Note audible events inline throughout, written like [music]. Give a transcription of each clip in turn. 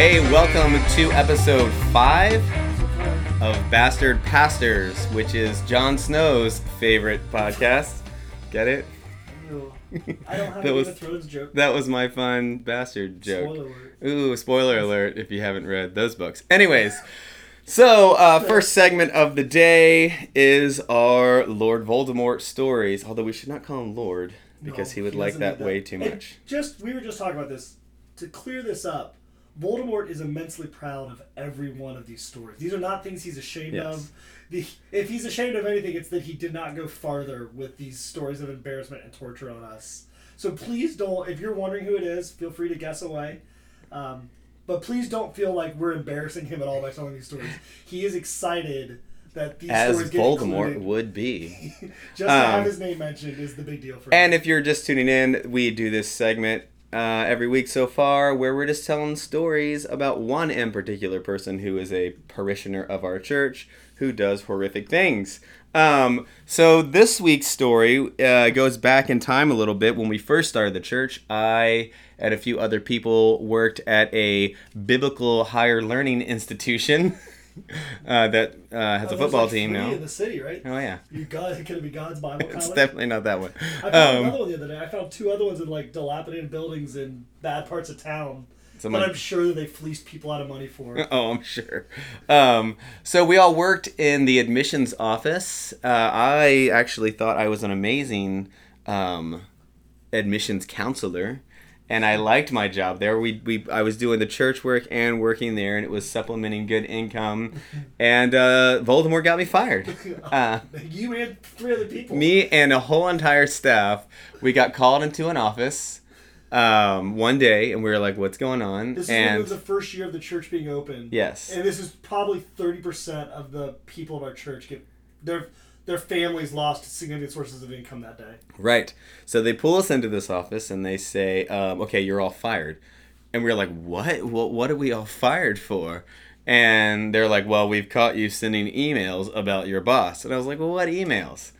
Hey, welcome to episode five of Bastard Pastors, which is Jon Snow's favorite podcast. Get it? Ew. I don't have [laughs] That was- of Thrones joke. That was my fun bastard joke. Spoiler alert. Ooh, spoiler alert if you haven't read those books. Anyways, so uh, first segment of the day is our Lord Voldemort stories. Although we should not call him Lord because No, he would like doesn't that way too And much. Just we were just talking about this. To clear this up, Voldemort is immensely proud of every one of these stories. These are not things he's ashamed Yes. of. The, if he's ashamed of anything, it's that he did not go farther with these stories of embarrassment and torture on us. So please don't. If you're wondering who it is, feel free to guess away. Um, but please don't feel like we're embarrassing him at all by telling these stories. He is excited that these As stories get Voldemort included. would be. [laughs] Just to have Um, his name mentioned is the big deal for And if you're just tuning in, we do this segment uh, every week so far where we're just telling stories about one in particular person who is a parishioner of our church who does horrific things. Um, so this week's story uh, goes back in time a little bit. When we first started the church, I and a few other people worked at a biblical higher learning institution [laughs] [laughs] uh, that uh, has Oh, a football like team now. in the city, right? Oh yeah, You God, could it be God's Bible [laughs] it's definitely not that one. I found Um, another one the other day. I found two other ones in like dilapidated buildings in bad parts of town. someone- But I'm sure that they fleeced people out of money for. [laughs] Oh, I'm sure. Um, so we all worked in the admissions office. Uh, I actually thought I was an amazing um, admissions counselor, and I liked my job there. We, we I was doing the church work and working there, and it was supplementing good income. [laughs] And uh, Voldemort got me fired. [laughs] Uh, you and three other people. me and a whole entire staff, we got called into an office um, one day, and we were like, "What's going on?" This is when it and was the first year of the church being open. yes, And this is probably thirty percent of the people of our church get their their families lost significant sources of income that day. Right. So they pull us into this office and they say, um, "Okay, you're all fired," and we're like, "What? What? What are we all fired for?" And they're like, "Well, we've caught you sending emails about your boss." And I was like, "Well, what emails?"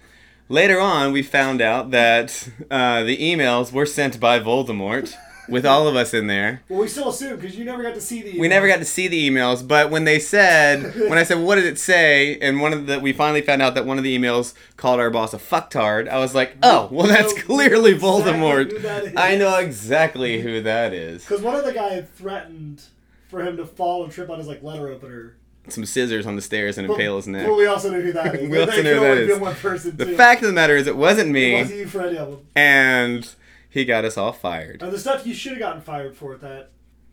Later on, we found out that uh, the emails were sent by Voldemort, [laughs] with all of us in there. Well, we still assume because you never got to see the. We never got to see the emails, but when they said, [laughs] when I said, "What did it say?" and one of the, we finally found out that one of the emails called our boss a fucktard. I was like, "Oh, well, that's clearly Voldemort." I know exactly who that is. Because one other guy had threatened for him to fall and trip on his like letter opener. Some scissors on the stairs and impale his neck. Well, we also know who that [laughs] is. We also know who that one person The fact of the matter is, it wasn't it me, wasn't you any and he got us all fired. And the stuff you should have gotten fired for at that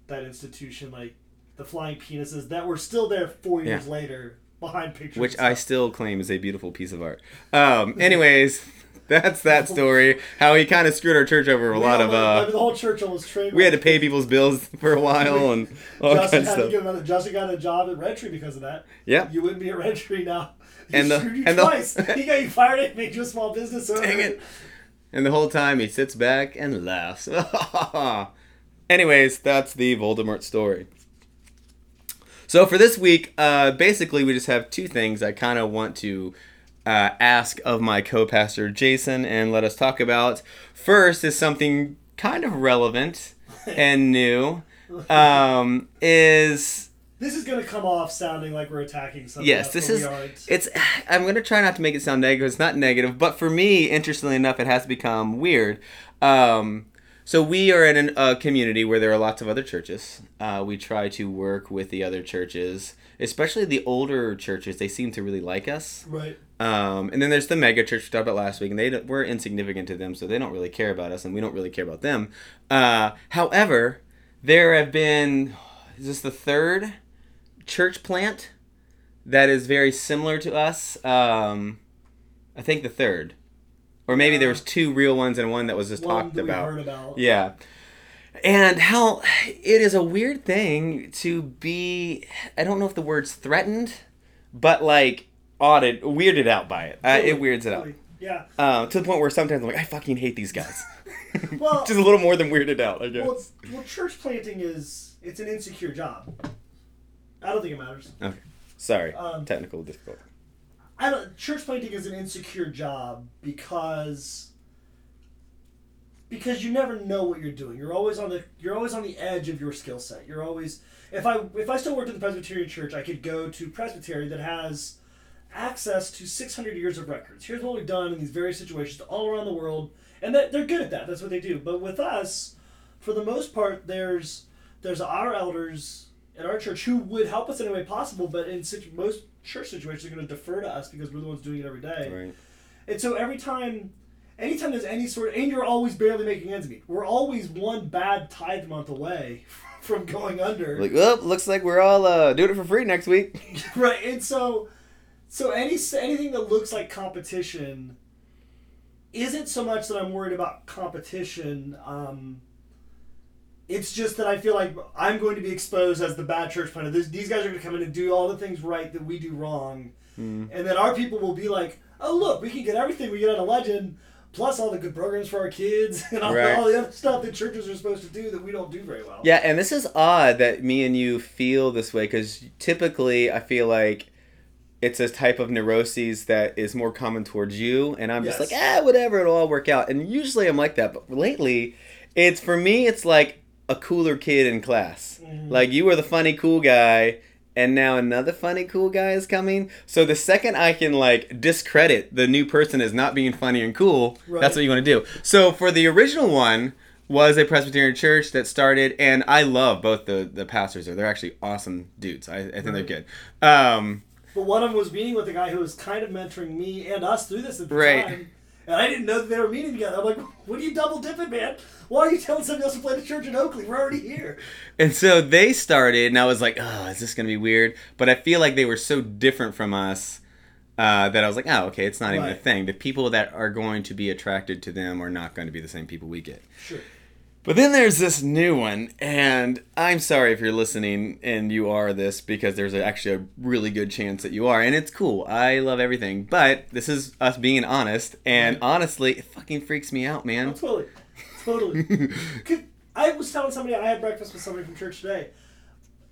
that institution, like the flying penises that were still there four years Yeah. later behind pictures. Which I still claim is a beautiful piece of art. Um, anyways, [laughs] that's that [laughs] story. How he kind of screwed our church over a We lot of. almost- I Uh, mean, the whole church almost trained. we had to pay people's bills [laughs] for a while and all Justin had to stuff. get another. Justin got a job at Red Tree because of that. Yeah. You wouldn't be at Red Tree now. He And the- screwed you and the- he got you fired and made you a small business owner. Dang it. And the whole time he sits back and laughs. Anyways, that's the Voldemort story. So for this week, uh, basically we just have two things I kind of want to uh, ask of my co-pastor Jason and let us talk about. First is something kind of relevant [laughs] and new. Um, is This is going to come off sounding like we're attacking something. Yes, this is- it's [sighs] i'm going to try not to make it sound negative it's not negative but for me interestingly enough it has become weird. Um, so we are in a community where there are lots of other churches. Uh, we try to work with the other churches especially the older churches. They seem to really like us. Right. um, and then there's the mega church we talked about last week and they we're insignificant to them so they don't really care about us and we don't really care about them. Uh, however there have been [sighs] is this the third church plant that is very similar to us. Um, I think the third, or maybe there was two real ones and one that was just One talked about. about. Yeah, and how it is a weird thing to be. I don't know if the word's threatened, but like awed, weirded out by it. Uh, it weirds it out. Yeah. Uh, to the point where sometimes I'm like, I fucking hate these guys. Well- [laughs] just a little more than weirded out, I guess. Well, it's, well, church planting is it's an insecure job. I don't think it matters. okay, sorry, Um, technical difficulty. I don't. Church planting is an insecure job because because you never know what you're doing. You're always on the you're always on the edge of your skill set. You're always if I if I still worked at the Presbyterian Church, I could go to Presbytery that has access to 600 years of records. Here's what we've done in these various situations all around the world, and that they're good at that. That's what they do. But with us, for the most part, there's there's our elders at our church who would help us in any way possible, but in situ- most church situations, they're going to defer to us because we're the ones doing it every day. Right. And so every time, anytime there's any sort, and you're always barely making ends meet. We're always one bad tithe month away [laughs] from going under. Like, oh, looks like we're all uh, doing it for free next week. [laughs] [laughs] right, and so, so any anything that looks like competition isn't so much that I'm worried about competition. Um, it's just that I feel like I'm going to be exposed as the bad church planter. This, these guys are going to come in and do all the things right that we do wrong, Mm. and then our people will be like, "Oh, look, we can get everything we get out of Legend." Plus all the good programs for our kids [laughs] and all, Right. all the other stuff that churches are supposed to do that we don't do very well. Yeah, and this is odd that me and you feel this way because typically I feel like it's a type of neuroses that is more common towards you, and I'm just like, ah, whatever, it'll all work out. And usually I'm like that, but lately, it's for me, it's like a cooler kid in class. Mhm. Like you were the funny cool guy, and now another funny cool guy is coming. So the second I can like discredit the new person as not being funny and cool, Right. that's what you want to do. So for the original one was a Presbyterian church that started, and I love both the the pastors there. They're actually awesome dudes. I, I think they're good. Um, But one of them was meeting with a guy who was kind of mentoring me and us through this at the Right. time. And I didn't know that they were meeting together. I'm like, what are you double dipping, man? Why are you telling somebody else to play the church in Oakley? We're already here. And so they started, and I was like, oh, is this going to be weird? But I feel like they were so different from us uh, that I was like, oh, okay, it's not even a thing. The people that are going to be attracted to them are not going to be the same people we get. Sure. But then there's this new one, and I'm sorry if you're listening and you are this because there's actually a really good chance that you are, and it's cool. I love everything, but this is us being honest, and mm-hmm. honestly, it fucking freaks me out, Oh, man. totally. Totally. [laughs] I was telling somebody, I had breakfast with somebody from church today.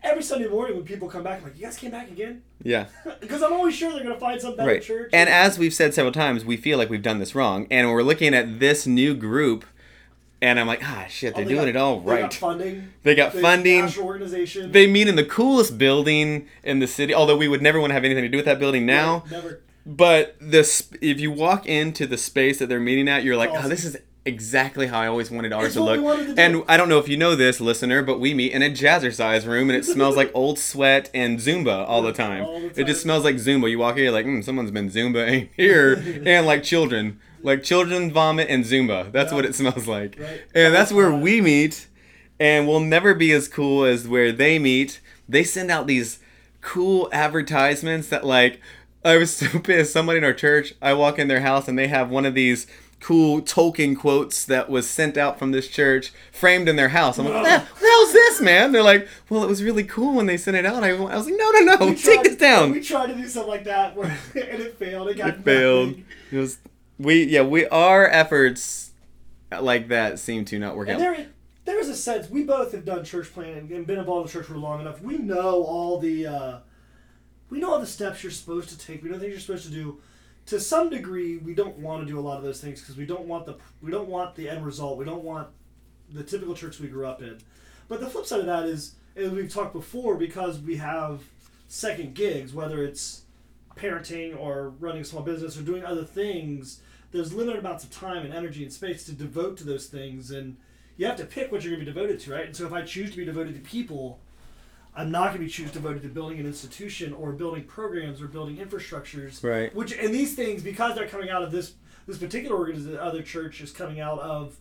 Every Sunday morning when people come back, I'm like, you guys came back again? yeah. [laughs] Because I'm always sure they're going to find some better Right. church. And as we've said several times, we feel like we've done this wrong, and we're looking at this new group, and I'm like, ah, shit, Oh, they're they doing got- it all right. They got funding. They got They- funding. Organization. They meet in the coolest building in the city, although we would never want to have anything to do with that building now. Right, Never. But the sp- if you walk into the space that they're meeting at, you're like, Awesome. oh, this is exactly how I always wanted ours It's to look. to. And I don't know if you know this, listener, but we meet in a jazzercise room, and it smells like [laughs] old sweat and Zumba all the time. All the It just smells like Zumba. You walk in, you're like, mm, someone's been Zumba [laughs] here, [laughs] and like children, like children vomit and Zumba. That's Yeah. what it smells like, Right. and that's where we meet. And we'll never be as cool as where they meet. They send out these cool advertisements that like I was [laughs] so pissed. Somebody in our church, I walk in their house and they have one of these cool Tolkien quotes that was sent out from this church framed in their house. I'm like, what the, what the hell's this, man? They're like, well, it was really cool when they sent it out. I, I was like, no, no, no, We take tried- this down. We tried to do something like that, where, [laughs] and it failed. It got it failed. It was we yeah we our efforts like that seem to not work And out. there, there is a sense we both have done church planting and been involved in church for long enough. We know all the, uh, we know all the steps you're supposed to take. We know things you're supposed to do. To some degree, we don't want to do a lot of those things because we don't want the we don't want the end result. We don't want the typical church we grew up in. But the flip side of that is, as we've talked before, because we have second gigs, whether it's parenting or running a small business or doing other things, there's limited amounts of time and energy and space to devote to those things, and you have to pick what you're going to be devoted to, right? And so if I choose to be devoted to people, I'm not going to be choose devoted to building an institution or building programs or building infrastructures. Right. Which and these things because they're coming out of this this particular organization, other church is coming out of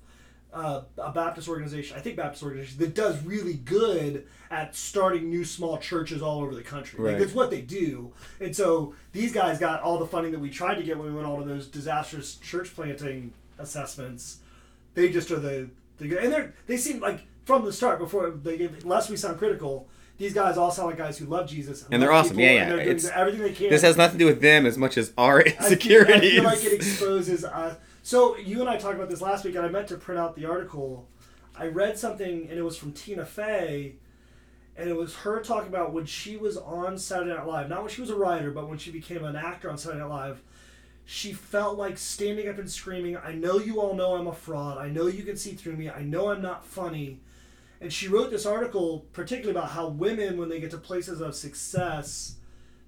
uh, a Baptist organization. I think Baptist organization that does really good at starting new small churches all over the country. Like Right. that's what they do. And so these guys got all the funding that we tried to get when we went all to those disastrous church planting assessments. They just are the, the and they they seem like from the start before they gave lest we sound critical. These guys all sound like guys who love Jesus And they're awesome. Yeah, yeah. they're It's- everything they can. This has nothing to do with them as much as our I feel- insecurities. I feel like it exposes us. So you and I talked about this last week, and I meant to print out the article. I read something, and it was from Tina Fey, and it was her talking about when she was on Saturday Night Live. Not when she was a writer, but when she became an actor on Saturday Night Live. she felt like standing up and screaming, I know you all know I'm a fraud. I know you can see through me. I know I'm not funny. And she wrote this article particularly about how women, when they get to places of success,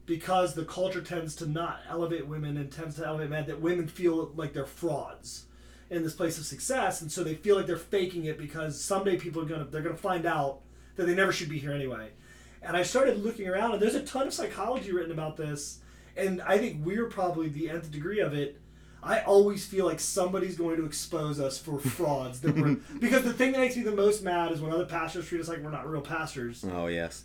because the culture tends to not elevate women and tends to elevate men, that women feel like they're frauds in this place of success, and so they feel like they're faking it because someday people are gonna they're gonna find out that they never should be here anyway. And I started looking around, and there's a ton of psychology written about this, and I think we're probably the nth degree of it. I always feel like somebody's going to expose us for [laughs] frauds that we're because the thing that makes me the most mad is when other pastors treat us like we're not real pastors. Oh yes.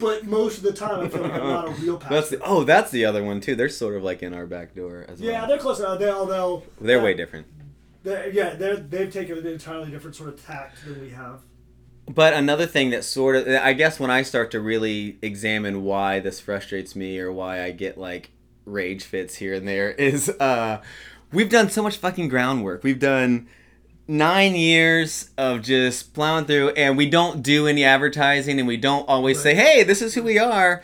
But most of the time, I feel like I'm not a real pastor. [laughs] That's the, oh, that's the other one too. They're sort of like in our back door as yeah, well. they're close enough. They'll, they'll, They're yeah, way different. They're, yeah, they're, they've taken an entirely different sort of tact than we have. But another thing that sort of, I guess, when I start to really examine why this frustrates me or why I get like rage fits here and there is, uh, we've done so much fucking groundwork. We've done nine years of just plowing through, and we don't do any advertising, and we don't always say, "Hey, this is who we are."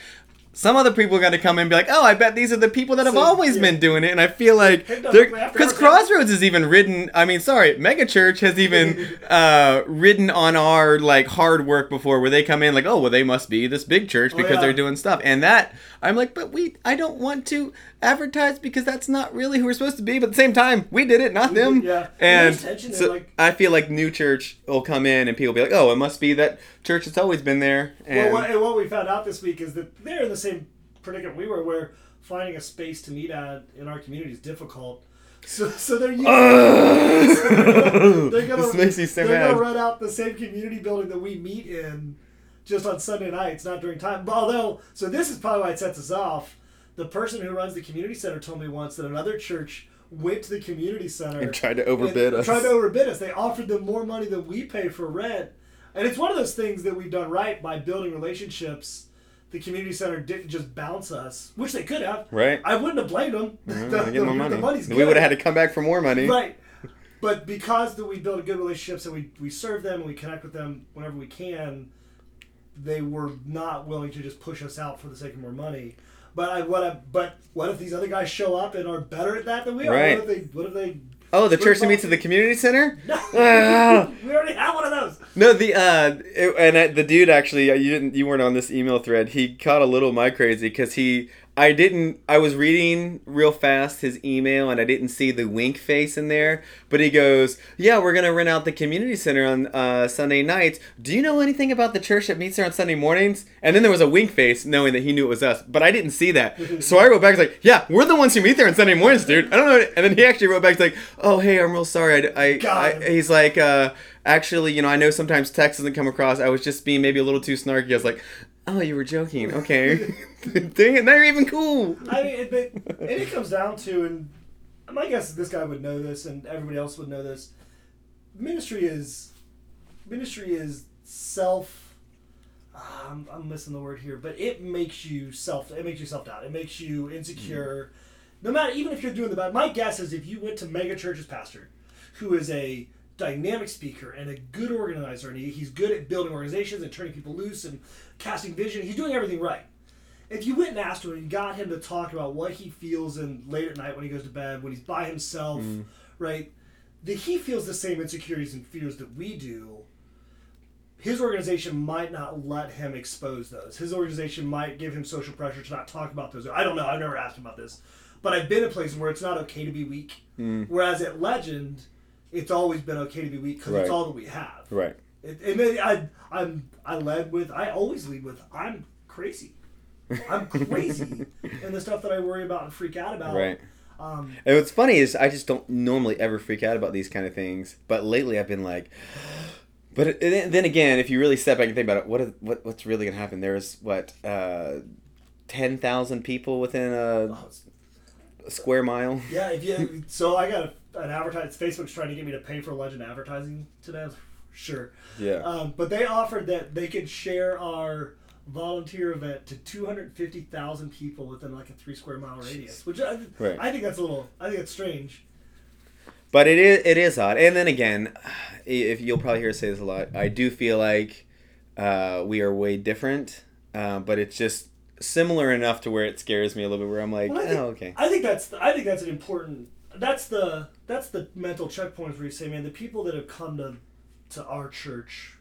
Some other people are going to come in and be like, "Oh, I bet these are the people that have So, always yeah. been doing it," and I feel like because Crossroads has even ridden. I mean, sorry, Megachurch has even [laughs] uh, ridden on our like hard work before, where they come in like, "Oh, well, they must be this big church Oh, because yeah. they're doing stuff," and that I'm like, "But we, I don't want to advertise because that's not really who we're supposed to be." But at the same time, we did it, not We them. yeah. And There's tension there, so like- I feel like new church will come in and people will be like, "Oh, it must be that church that's always been there." And Well, what, and what we found out this week is that they're in the same predicament we were, where finding a space to meet at in our community is difficult. So, so they're using, Ugh. [laughs] they're gonna, this makes me so they're mad. gonna rent out the same community building that we meet in just on Sunday nights, not during time. But although, so this is probably why it sets us off. The person who runs the community center told me once that another church went to the community center and tried to overbid us. Tried to overbid us. They offered them more money than we pay for rent. And it's one of those things that we've done right by building relationships. The community center didn't just bounce us, which they could have. right? I wouldn't have blamed them. Mm, [laughs] the, I get more the- money. the money's we would have had to come back for more money. Right. But because that we build good relationships and we, we serve them and we connect with them whenever we can, they were not willing to just push us out for the sake of more money. But I what I, but what if these other guys show up and are better at that than we are? Right. What if they what if they Oh, the church that meets at the community center. [laughs] No, Ah. [laughs] we already have one of those. No, the uh, it- and uh, the dude actually, uh, you didn't, you weren't on this email thread. He caught a little my crazy because he, I didn't, I was reading real fast his email and I didn't see the wink face in there. But he goes, "Yeah, we're gonna rent out the community center on uh, Sunday nights. Do you know anything about the church that meets there on Sunday mornings?" And then there was a wink face, knowing that he knew it was us. But I didn't see that, so I wrote back like, "Yeah, we're the ones who meet there on Sunday mornings, dude." I don't know. And then he actually wrote back like, "Oh, hey, I'm real sorry. I, I, I he's like, uh, actually, you know, I know sometimes text doesn't come across. I was just being maybe a little too snarky. I was like, oh, you were joking. [laughs] Okay. Dang it, now you're even cool. I mean, it, but, and it comes down to, and my guess is this guy would know this, and everybody else would know this. Ministry is, ministry is self. ah, I'm, I'm missing the word here, but it makes you self. It makes you self doubt. It makes you insecure. No matter, even if you're doing the bad. My guess is if you went to mega church's pastor, who is a dynamic speaker and a good organizer, and he, he's good at building organizations and turning people loose and casting vision. He's doing everything right if you went and asked him and got him to talk about what he feels in late at night when he goes to bed, when he's by himself, mm. right? That he feels the same insecurities and fears that we do. His organization might not let him expose those. His organization might give him social pressure to not talk about those. I don't know. I've never asked him about this, but I've been in places where it's not okay to be weak. Mm. Whereas at Legend, it's always been okay to be weak because Right. it's all that we have. Right. It, and then I, I'm, I led with, I always lead with, I'm crazy. I'm crazy. [laughs] and the stuff that I worry about and freak out about. Right. Um, And what's funny is I just don't normally ever freak out about these kind of things, but lately I've been like, [sighs] but it- then then again, if you really step back and think about it, what is, what what's really gonna happen? There's what uh, ten thousand people within a, oh, square mile. yeah, if you, so I got a, an advertise. Facebook's trying to get me to pay for Legend advertising was like, Sure. Yeah. Um, but they offered that they could share our volunteer event to 250,000 people within like a three square mile radius, which I, Right. I think that's a little, I think it's strange. But it is it is odd. And then again, if you'll probably hear us say this a lot, I do feel like uh, we are way different. Uh, but it's just similar enough to where it scares me a little bit. Where I'm like, Well, think- oh, okay. I think that's I think that's an important that's the that's the mental checkpoint where you say, man, the people that have come to to our church,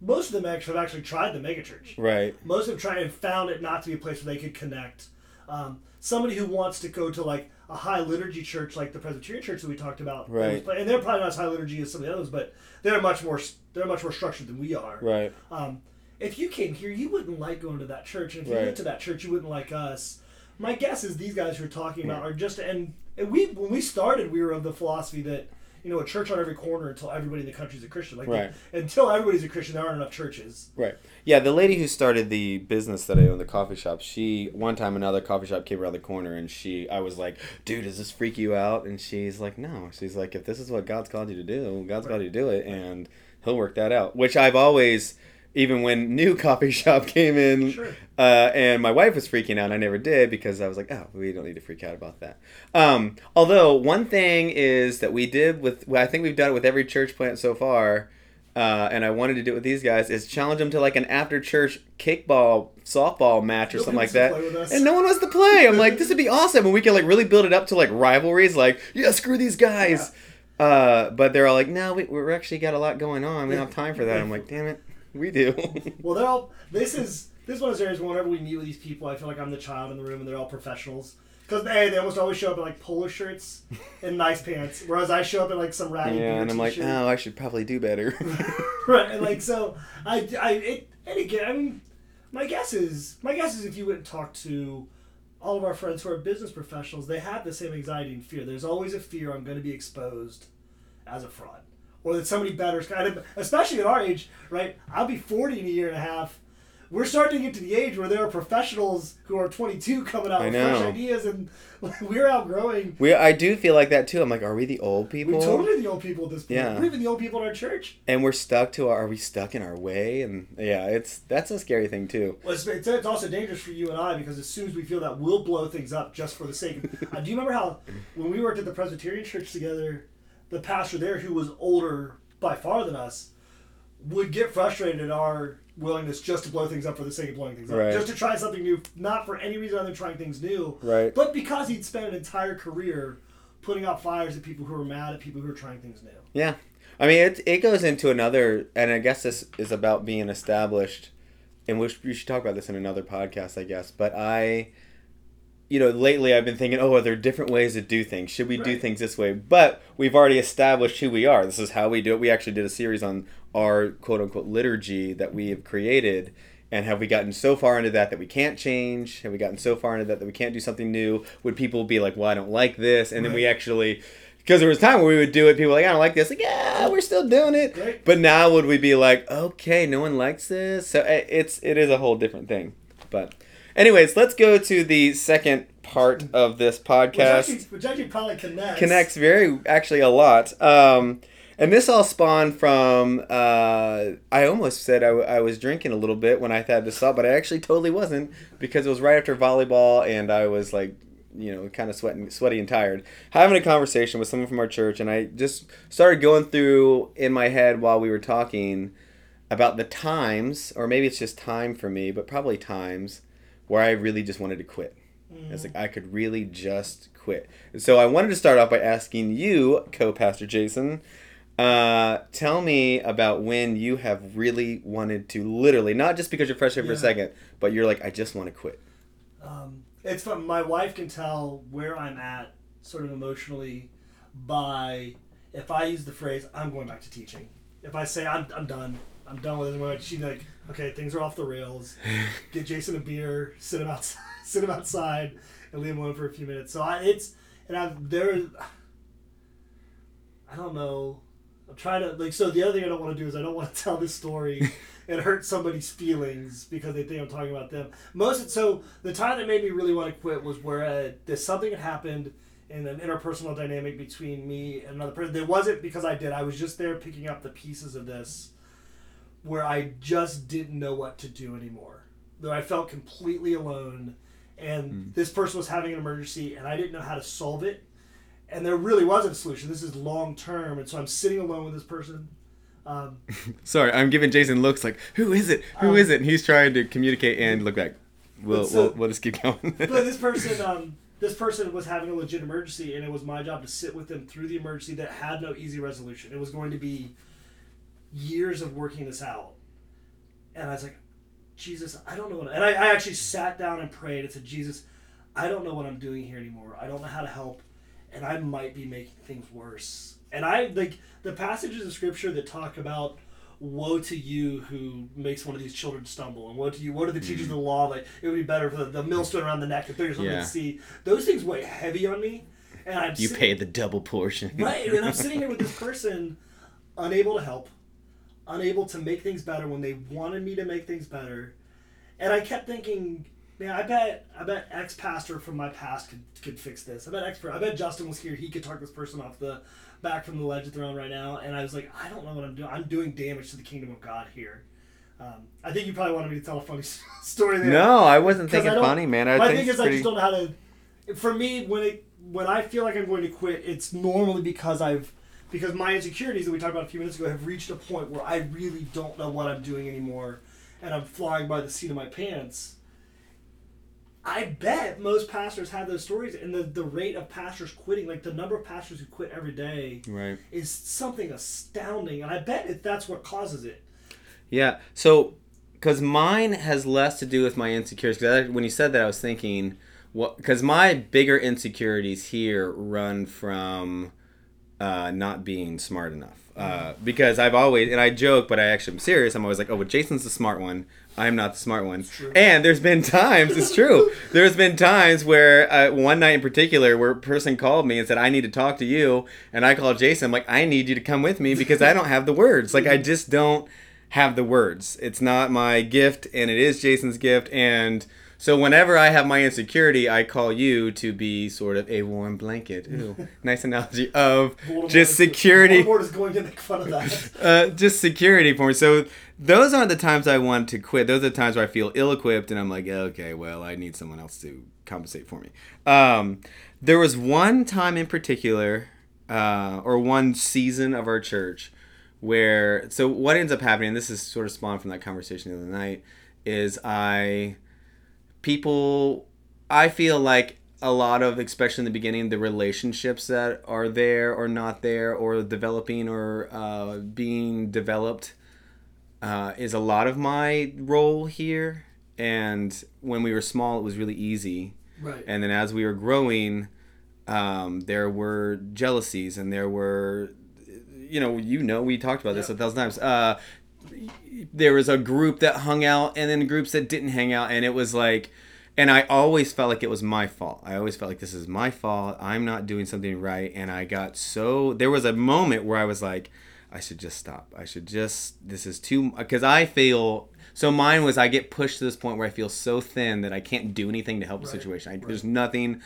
most of them actually have actually tried the megachurch. Right. Most have tried and found it not to be a place where they could connect. Um, somebody who wants to go to like a high liturgy church like the Presbyterian church that we talked about, Right. And they're probably not as high liturgy as some of the others, but they're much more they're much more structured than we are. Right. Um, if you came here, you wouldn't like going to that church, and if you went to that church, you wouldn't like us. My guess is these guys who are talking about are just and, and we when we started, we were of the philosophy that you know a church on every corner until everybody in the country is a Christian. Like Right. until everybody's a Christian, there aren't enough churches. Right. Yeah, the lady who started the business that I own, the coffee shop, she one time another coffee shop came around the corner and she I was like, Dude, does this freak you out? And she's like, No. She's like, If this is what God's called you to do, God's called you to do it and he'll work that out. Which I've always even when new [laughs] coffee shop came in Sure. uh, and my wife was freaking out. I never did because I was like, oh, we don't need to freak out about that. Um, although one thing is that we did with, well, I think we've done it with every church plant so far, uh, and I wanted to do it with these guys is challenge them to like an after church kickball softball match or Nobody something like that. play with us. And no one wants to play. I'm like, this would be awesome, and we can like really build it up to like rivalries. Like, yeah, screw these guys. Uh, but they're all like, no, we, we're actually got a lot going on. We don't have time for that. I'm like, damn it, we do. Well, they're all. This is this one of those areas where whenever we meet with these people, I feel like I'm the child in the room, and they're all professionals. Because hey, they almost always show up in like polo shirts and nice pants, whereas I show up in like some ratty yeah, and I'm like, t-shirt. oh, I should probably do better. [laughs] right, and like so, I, I, it, and again, I mean, my guess is, my guess is, if you went and talked to all of our friends who are business professionals, they have the same anxiety and fear. There's always a fear I'm going to be exposed as a fraud, or that somebody better is kind of, especially at our age, right? I'll be 40 in a year and a half. We're starting to get to the age where there are professionals who are 22 coming out with fresh ideas, and [laughs] we're outgrowing. we, I do feel like that too. I'm like, are we the old people? We're totally the old people at this point. Yeah. We're even the old people in our church. and we're stuck to our, are we stuck in our way? And yeah, it's that's a scary thing too. Well, it's, it's, it's also dangerous for you and I because as soon as we feel that, we'll blow things up just for the sake of. [laughs] uh, do you remember how when we worked at the Presbyterian church together, the pastor there, who was older by far than us, would get frustrated at our willingness just to blow things up for the sake of blowing things up, Right. just to try something new, not for any reason other than trying things new, Right. but because he'd spent an entire career putting out fires at people who were mad at people who were trying things new. Yeah, I mean it. It goes into another, and I guess this is about being established, and we should talk about this in another podcast, I guess. But I, you know, lately I've been thinking, oh, are there different ways to do things? Should we do things this way? But we've already established who we are. This is how we do it. We actually did a series on our quote unquote liturgy that we have created. And have we gotten so far into that that we can't change? Have we gotten so far into that that we can't do something new? Would people be like, "Well, I don't like this," and then we actually, because there was a time where we would do it, people were like, "I don't like this." Like, yeah, we're still doing it. Right. But now would we be like, "Okay, no one likes this," so eh, it's it is a whole different thing. But, anyways, let's go to the second part of this Which podcast actually, which actually probably connects. connects very actually a lot. Um, and this all spawned from uh, I almost said I, w- I was drinking a little bit when I had this stop, but I actually totally wasn't because it was right after volleyball and I was like, you know, kind of sweating, sweaty and tired. Having a conversation with someone from our church, and I just started going through in my head while we were talking about the times, or maybe it's just time for me, but probably times where I really just wanted to quit. It's like I could really just quit. And so I wanted to start off by asking you, co-pastor Jason, uh, tell me about when you have really wanted to literally, not just because you're frustrated for a second, but you're like, I just want to quit. Um, it's fun. My wife can tell where I'm at, sort of emotionally, by if I use the phrase "I'm going back to teaching." If I say I'm, I'm done, I'm done with it. She's like, "Okay, things are off the rails. [laughs] Get Jason a beer, sit him outside, [laughs] sit him outside, and leave him alone for a few minutes." So I, it's and I there. I don't know. I'm trying to like. So the other thing I don't want to do is I don't want to [laughs] tell this story and hurt somebody's feelings because they think I'm talking about them. Most so the time that made me really want to quit was where uh, there's something had happened in an interpersonal dynamic between me and another person. It wasn't because I did. I was just there picking up the pieces of this where I just didn't know what to do anymore. Though I felt completely alone, and this person was having an emergency, and I didn't know how to solve it. And there really wasn't a solution. This is long term, and so I'm sitting alone with this person. Um, [laughs] Sorry, I'm giving Jason looks like, who is it? Who Um, is it? And he's trying to communicate and look back. we'll, so- we'll, we'll just keep going. [laughs] but this person um this person was having a legit emergency and it was my job to sit with them through the emergency that had no easy resolution it was going to be years of working this out. And i was like jesus i don't know what and i, I actually sat down and prayed. And said jesus i don't know what i'm doing here anymore. I don't know how to help and i might be making things worse. And i like the passages of scripture that talk about woe to you who makes one of these children stumble and woe to you woe to the teachers of the mm-hmm. law like it would be better for the, the millstone around the neck if there's something Yeah. to see. Those things weigh heavy on me and i'm you sit- pay the double portion. right and i'm sitting here with this [laughs] person unable to help unable to make things better when they wanted me to make things better. And i kept thinking man i bet i bet ex-pastor from my past could, could fix this. I bet ex i bet justin was here he could talk this person off the back from the ledge of the throne right now. And i was like i don't know what i'm doing. I'm doing damage to the kingdom of god here. Um, i think you probably wanted me to tell a funny [laughs] story there. No, I wasn't thinking don't- funny, man. I my think thing is, I just don't know how to. For me, when it when I feel like I'm going to quit, it's normally because I've because my insecurities that we talked about a few minutes ago have reached a point where I really don't know what I'm doing anymore, and I'm flying by the seat of my pants. I bet most pastors have those stories, and the, the rate of pastors quitting, like the number of pastors who quit every day, Right. is something astounding, and I bet it, that's what causes it. Yeah. So, because mine has less to do with my insecurities. Because when you said that, I was thinking, what? Because my bigger insecurities here run from uh, not being smart enough. Uh, because I've always, and I joke, but I actually am serious. I'm always like, oh, but Jason's the smart one. I'm not the smart one. And there's been times, it's true. [laughs] There's been times where uh, one night in particular, where a person called me and said, I need to talk to you. And I called Jason. I'm like, I need you to come with me because I don't have the words. Like, I just don't have the words. It's not my gift, and it is Jason's gift. And so whenever I have my insecurity, I call you to be sort of a warm blanket. [laughs] Nice analogy of Voldemort just is- security Voldemort is going to make fun of that. [laughs] uh, just security for me. So those aren't the times I want to quit. Those are the times where I feel ill-equipped and I'm like, okay, well, I need someone else to compensate for me. Um, there was one time in particular, uh, or one season of our church, where so what ends up happening. And this is sort of spawned from that conversation the other night. Is I people I feel like a lot of, especially in the beginning, the relationships that are there or not there or developing or uh, being developed uh, is a lot of my role here. And when we were small, it was really easy. Right. And then as we were growing, um, there were jealousies and there were, you know, you know, we talked about this Yeah. a thousand times. Uh, there was a group that hung out and then groups that didn't hang out and it was like and i always felt like it was my fault. I always felt like this is my fault. I'm not doing something right. And i got so there was a moment where i was like i should just stop. I should just this is too because i feel so mine was i get pushed to this point where i feel so thin that i can't do anything to help the situation. I, right. there's nothing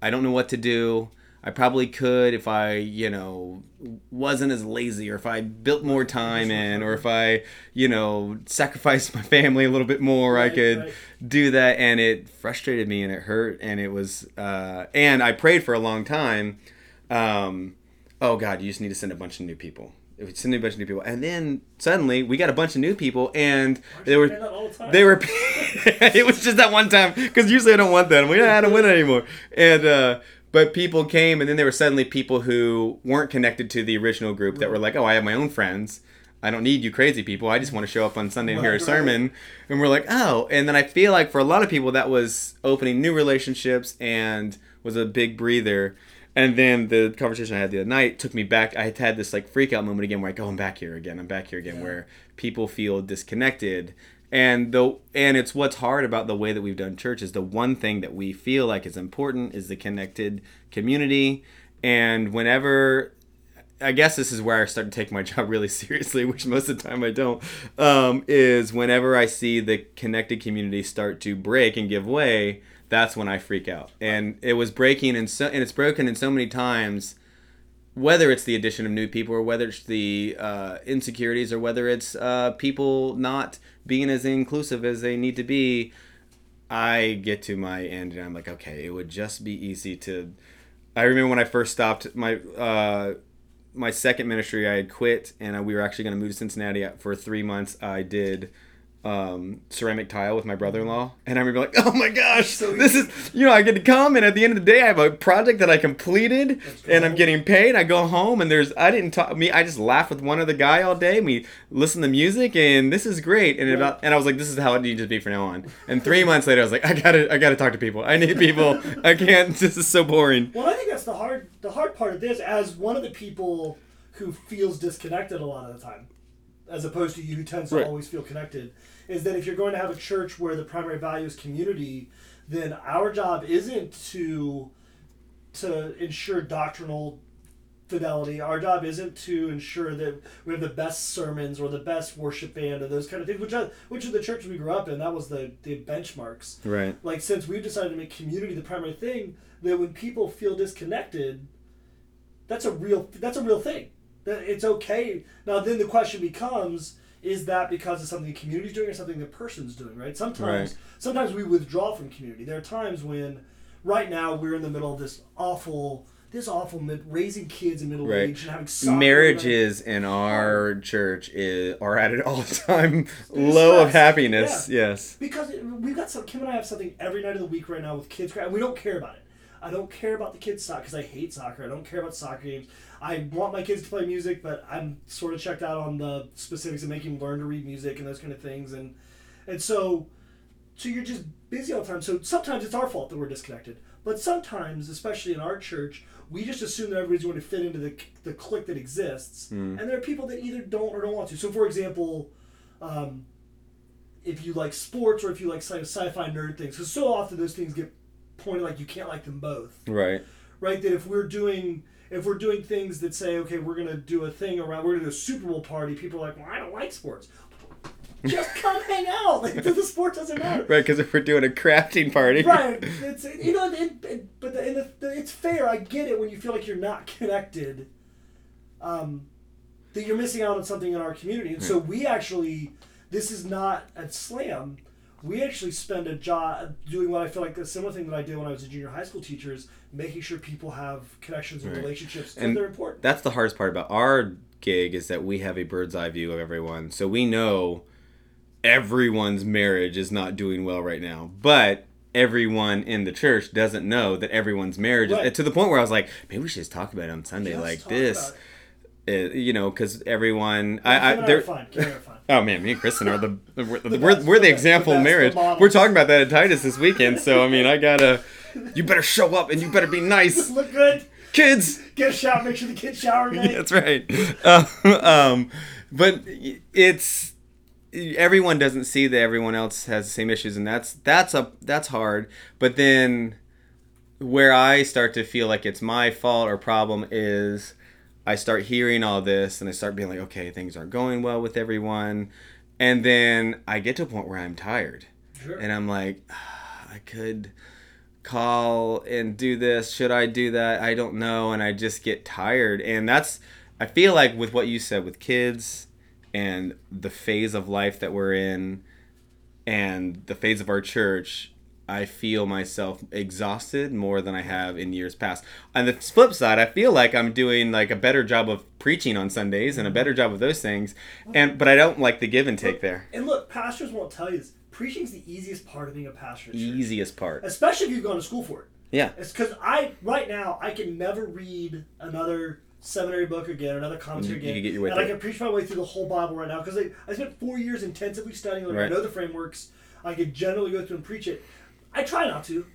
i don't know what to do I probably could if I, you know, wasn't as lazy or if I built more time in or if I, you know, sacrificed my family a little bit more, I could right. do that. And it frustrated me and it hurt. And it was, uh, and I prayed for a long time. Um, oh God, you just need to send a bunch of new people. Send a bunch of new people. And then suddenly we got a bunch of new people and they were, saying that all the they were [laughs] it was just that one time because usually i don't want that we don't win it anymore and uh but people came and then there were suddenly people who weren't connected to the original group that were like oh i have my own friends i don't need you crazy people i just want to show up on sunday and hear a sermon and we're like oh and then i feel like for a lot of people that was opening new relationships and was a big breather and then the conversation I had the other night took me back. I had had this like freak out moment again where I go, I'm back here again. I'm back here again, Yeah. where people feel disconnected. And the and it's what's hard about the way that we've done church is the one thing that we feel like is important is the connected community. And whenever I guess this is where I start to take my [laughs] job really seriously, which most of the time I don't. Um, is whenever I see the connected community start to break and give way, that's when I freak out. And it was breaking, and so and it's broken in so many times. Whether it's the addition of new people, or whether it's the uh, insecurities, or whether it's uh, people not being as inclusive as they need to be, I get to my end and I'm like, okay, it would just be easy to. I remember when I first stopped my uh, my second ministry, I had quit, and uh, we were actually going to move to Cincinnati for three months. I did um, ceramic tile with my brother-in-law, and I remember like, oh my gosh, So this is you know I get to come, and at the end of the day, I have a project that I completed, and I'm getting paid. I go home, and there's I didn't talk me. I just laughed with one other guy all day. We listen to music, and this is great. And Right. about and I was like, this is how it needs to be from now on. And three months later, I was like, I gotta I gotta talk to people. I need people. [laughs] I can't. [laughs] This is so boring. Well, I think that's the hard the hard part of this. As one of the people who feels disconnected a lot of the time, as opposed to you who tends to always feel connected, is that if you're going to have a church where the primary value is community, then our job isn't to to ensure doctrinal fidelity. Our job isn't to ensure that we have the best sermons or the best worship band or those kind of things, which are, which are the church we grew up in. That was the, the benchmarks Right. like since we've decided to make community the primary thing that when people feel disconnected that's a real that's a real thing that it's okay now then the question becomes is that because of something the community's doing or something the person's doing right sometimes Right. sometimes we withdraw from community there are times when right now we're in the middle of this awful this awful mid, raising kids in middle Right. age and having soccer, Marriages in our church is are at an all time [laughs] low of stressed. happiness. Yes. because we've got some Kim and I have something every night of the week right now with kids and we don't care about it. I don't care about the kids soccer because I hate soccer. I don't care about soccer games. I want my kids to play music, but I'm sort of checked out on the specifics of making them learn to read music and those kind of things. And and so so you're just busy all the time. So sometimes it's our fault that we're disconnected. But sometimes, especially in our church, we just assume that everybody's going to fit into the, the clique that exists. And there are people that either don't or don't want to. So, for example, um, if you like sports or if you like sci- sci-fi nerd things, because so often those things get pointed like you can't like them both, Right. right? That if we're doing if we're doing things that say, okay, we're gonna do a thing around, we're gonna do a Super Bowl party, people are like, well, I don't like sports. Just [laughs] come hang out. Like [laughs] the sport doesn't matter. Right. Because if we're doing a crafting party. Right. It's you know, it, it, but the, and the, the, it's fair. I get it when you feel like you're not connected. Um, that you're missing out on something in our community, and so we actually, this is not a slam. We actually spend a job doing what I feel like a similar thing that I did when I was a junior high school teacher is making sure people have connections and Right. relationships And they're important. That's the hardest part about our gig is that we have a bird's eye view of everyone. So we know everyone's marriage is not doing well right now. But everyone in the church doesn't know that everyone's marriage Right. is to the point where I was like, maybe we should just talk about it on Sunday Just like this. About Uh, you know, because everyone, it. I, I, and I are there, fine. Kim and I are fine. [laughs] Oh man, me and Kristen are the [laughs] we're, we're, The we're, best, we're the the example of marriage. We're talking about that at Titus this weekend, so I mean, I gotta. You better show up and you better be nice, [laughs] Look good. kids. Get a shower. Make sure the kids shower. Tonight. That's right. Uh, um, but it's everyone doesn't see that everyone else has the same issues, and that's that's a that's hard. But then where I start to feel like it's my fault or problem is I start hearing all this and I start being like, okay, things aren't going well with everyone, and then I get to a point where I'm tired, Sure. and I'm like, "Ah, I could call and do this. Should i do that? I don't know. And i just get tired. And that's i feel like with what you said with kids and the phase of life that we're in and the phase of our church i feel myself exhausted more than i have in years past on the flip side i feel like i'm doing like a better job of preaching on sundays and a better job of those things and but i don't like the give and take there And look, pastors won't tell you this. Preaching's the easiest part of being a pastor. easiest part especially if you've gone to school for it. yeah It's because I right now I can never read another seminary book again, another commentary You- you again, can get your way and I can preach my way through the whole Bible right now because I, I spent four years intensively studying. Like I know the frameworks. I could generally go through and preach it. I try not to,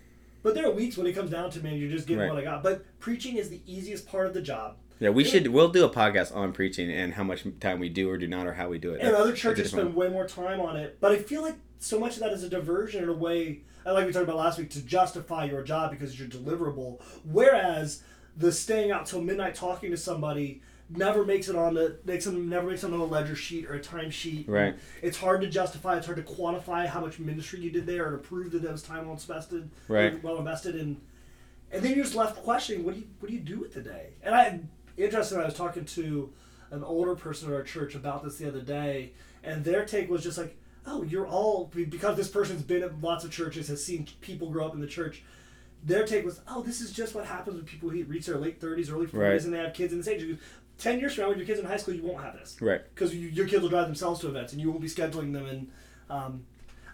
but there are weeks when it comes down to man, you're just getting Right. what I got. But preaching is the easiest part of the job. Yeah, we should. We'll do a podcast on preaching and how much time we do or do not, or how we do it. And That's- other churches spend way more time on it. But I feel like so much of that is a diversion in a way, and like we talked about last week, to justify your job because you're deliverable. Whereas the staying out till midnight talking to somebody never makes it on the makes them never makes it on a ledger sheet or a timesheet. Right. It's hard to justify. It's hard to quantify how much ministry you did there and to prove that that was time well invested. Right. Well invested in, and then you're just left questioning what do you what do you do with the day? And I interesting. I was talking to an older person at our church about this the other day, and their take was just like, "Oh, you're all because this person's been at lots of churches, has seen people grow up in the church." Their take was, "Oh, this is just what happens when people reach their late 30s, early 40s, Right. and they have kids in this age." Ten years from now, when your kids in high school, you won't have this Right. because you, your kids will drive themselves to events, and you won't be scheduling them and Um,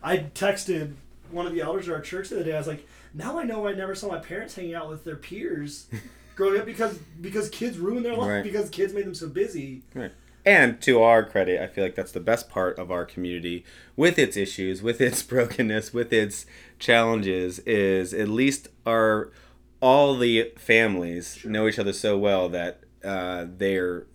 I texted one of the elders at our church the other day. I was like, now I know I never saw my parents hanging out with their peers [laughs] growing up because because kids ruined their life Right. because kids made them so busy. Right. And to our credit, I feel like that's the best part of our community with its issues, with its [laughs] brokenness, with its challenges is at least our all the families know each other so well that uh, they're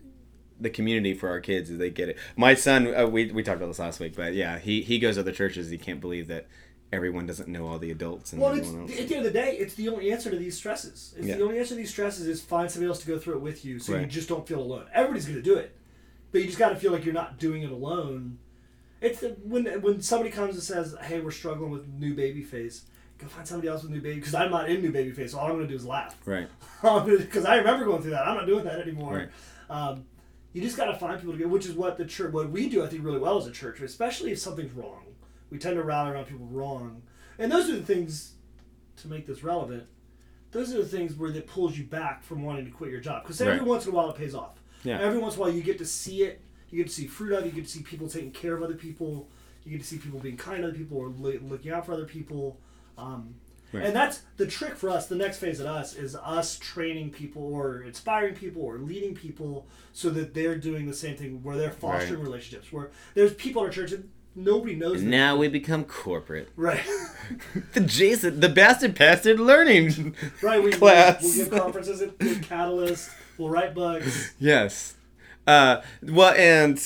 the community for our kids is they get it. My son, uh, we, we talked about this last week, but yeah, he, he goes to other churches. He can't believe that everyone doesn't know all the adults and Well, it's, everyone at the end of the day, it's the only answer to these stresses. It's Yeah. the only answer to these stresses is find somebody else to go through it with you, so you just don't feel alone. Everybody's going to do it, but you just got to feel like you're not doing it alone. It's the, when when somebody comes and says, "Hey, we're struggling with new baby face," go find somebody else with new baby because I'm not in new baby face. So all I'm going to do is laugh Right. [laughs] because I remember going through that. I'm not doing that anymore. Right. Um, you just got to find people to get, which is what the church, what we do, I think, really well as a church, especially if something's wrong. We tend to rally around people wrong, and those are the things to make this relevant. Those are the things where that pulls you back from wanting to quit your job because every Right. once in a while it pays off. Yeah. Every once in a while you get to see it. You get to see fruit of. it. You get to see people taking care of other people. You get to see people being kind to other people or looking out for other people. Um, Right. And that's the trick for us. The next phase at us is us training people or inspiring people or leading people so that they're doing the same thing where they're fostering Right. relationships. Where there's people in our church that nobody knows. Now we become corporate. Right. [laughs] The Jason, the bastard bastard learning [laughs] right. We, class. We'll give conferences at, at Catalyst. We'll write books. Yes. Uh, well, and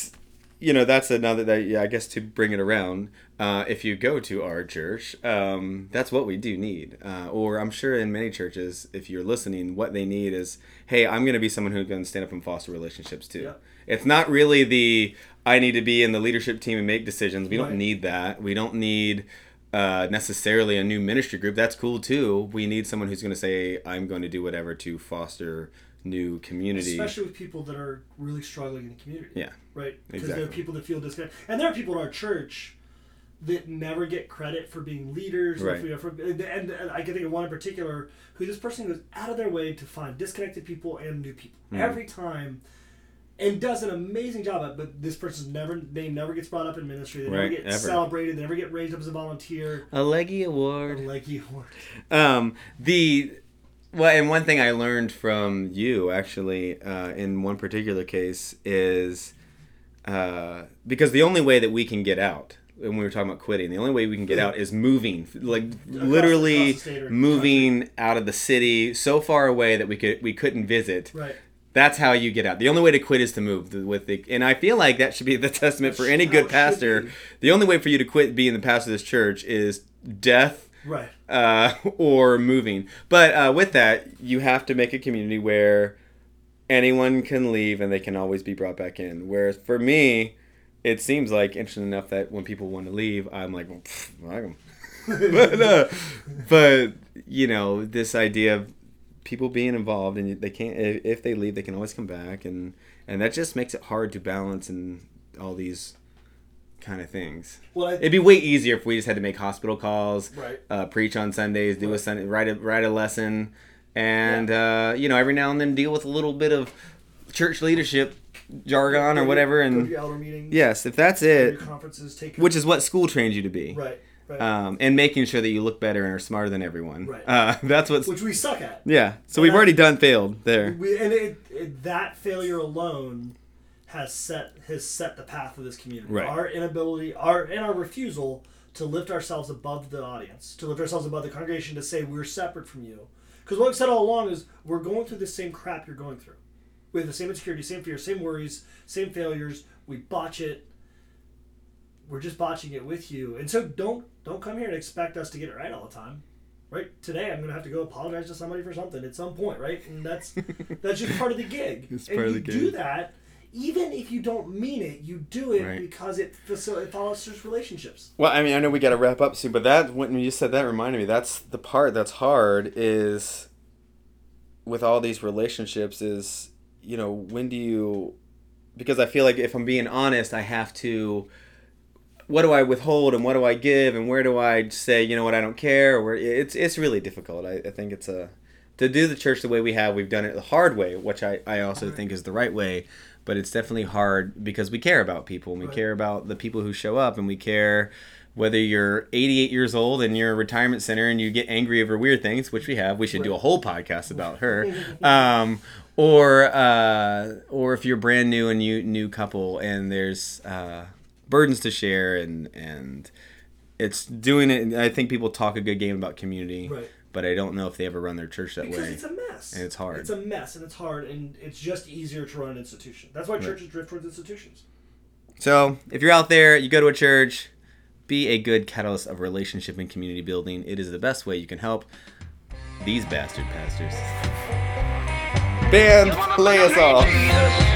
you know that's another that yeah, I guess to bring it around. Uh, if you go to our church, um, that's what we do need. Uh, or I'm sure in many churches, if you're listening, what they need is, hey, I'm going to be someone who can stand up and foster relationships too. Yeah. It's not really the I need to be in the leadership team and make decisions. We Right. don't need that. We don't need uh, necessarily a new ministry group. That's cool too. We need someone who's going to say, I'm going to do whatever to foster new community. Especially with people that are really struggling in the community. Yeah. Right? Because there are people that feel disconnected. And there are people in our church that never get credit for being leaders. Right. for- for- and, and I can think of one in particular who this person goes out of their way to find disconnected people and new people Hmm. every time. And does an amazing job at, but this person's never name never gets brought up in ministry. They never Right, get ever. celebrated. They never get raised up as a volunteer. A leggy award. Like you, Um, the well, and one thing I learned from you actually uh, in one particular case is uh, because the only way that we can get out when we were talking about quitting, the only way we can get out is moving, like literally across state or moving out of the city so far away that we could we couldn't visit. right? That's how you get out. The only way to quit is to move with the, and I feel like that should be the [laughs] testament for any good pastor. The only way for you to quit being the pastor of this church is death Right. uh, or moving. But uh, with that, you have to make a community where anyone can leave and they can always be brought back in. Whereas for me, it seems like interesting enough that when people want to leave, I'm like, well, can- [laughs] [laughs] but, uh, but you know, this idea of people being involved and they can't if if they leave, they can always come back, and and that just makes it hard to balance and all these kind of things. Well, I, It'd be way easier if we just had to make hospital calls, Right. uh, preach on Sundays, do a Sunday, write a write a lesson, and uh, you know every now and then deal with a little bit of church leadership jargon or whatever. And your elder meetings. yes, if that's it, your conferences. Take which is what school trains you to be, right. Right. um, and making sure that you look better and are smarter than everyone. Right. Uh, [laughs] that's what. which we suck at. yeah. So And we've already done failed there. We, and it, it, that failure alone has set has set the path of this community. Right. Our inability, our and our refusal to lift ourselves above the audience, to lift ourselves above the congregation, to say we're separate from you. Because what we've said all along is we're going through the same crap you're going through. We have the same insecurity, same fear, same worries, same failures. We botch it. We're just botching it with you, and so don't don't come here and expect us to get it right all the time. Right today, I'm gonna have to go apologize to somebody for something at some point, right? And that's [laughs] that's just part of the gig. It's and part of you the do gig. that, even if you don't mean it, you do it Right. because it facil- it fosters relationships. Well, I mean, I know we got to wrap up soon, but that when you said that reminded me. That's the part that's hard is with all these relationships is you know when do you because I feel like if I'm being honest, I have to. What do I withhold and what do I give and where do I say you know what I don't care? Or it's it's really difficult. I, I think it's a to do the church the way we have, we've done it the hard way, which I, I also think is the right way. But it's definitely hard because we care about people and we Right. care about the people who show up and we care whether you're 88 years old and you're a retirement center and you get angry over weird things, which we have. We should do a whole podcast about her. [laughs] Um, or uh, or if you're brand new and you new couple and there's uh, burdens to share and and it's doing it. I think people talk a good game about community, Right. but I don't know if they ever run their church that Because way. it's a mess. And it's hard. It's a mess and it's hard and it's just easier to run an institution. That's why churches drift towards institutions. So if you're out there, you go to a church, be a good catalyst of relationship and community building. It is the best way you can help these bastard pastors. Band, play us off.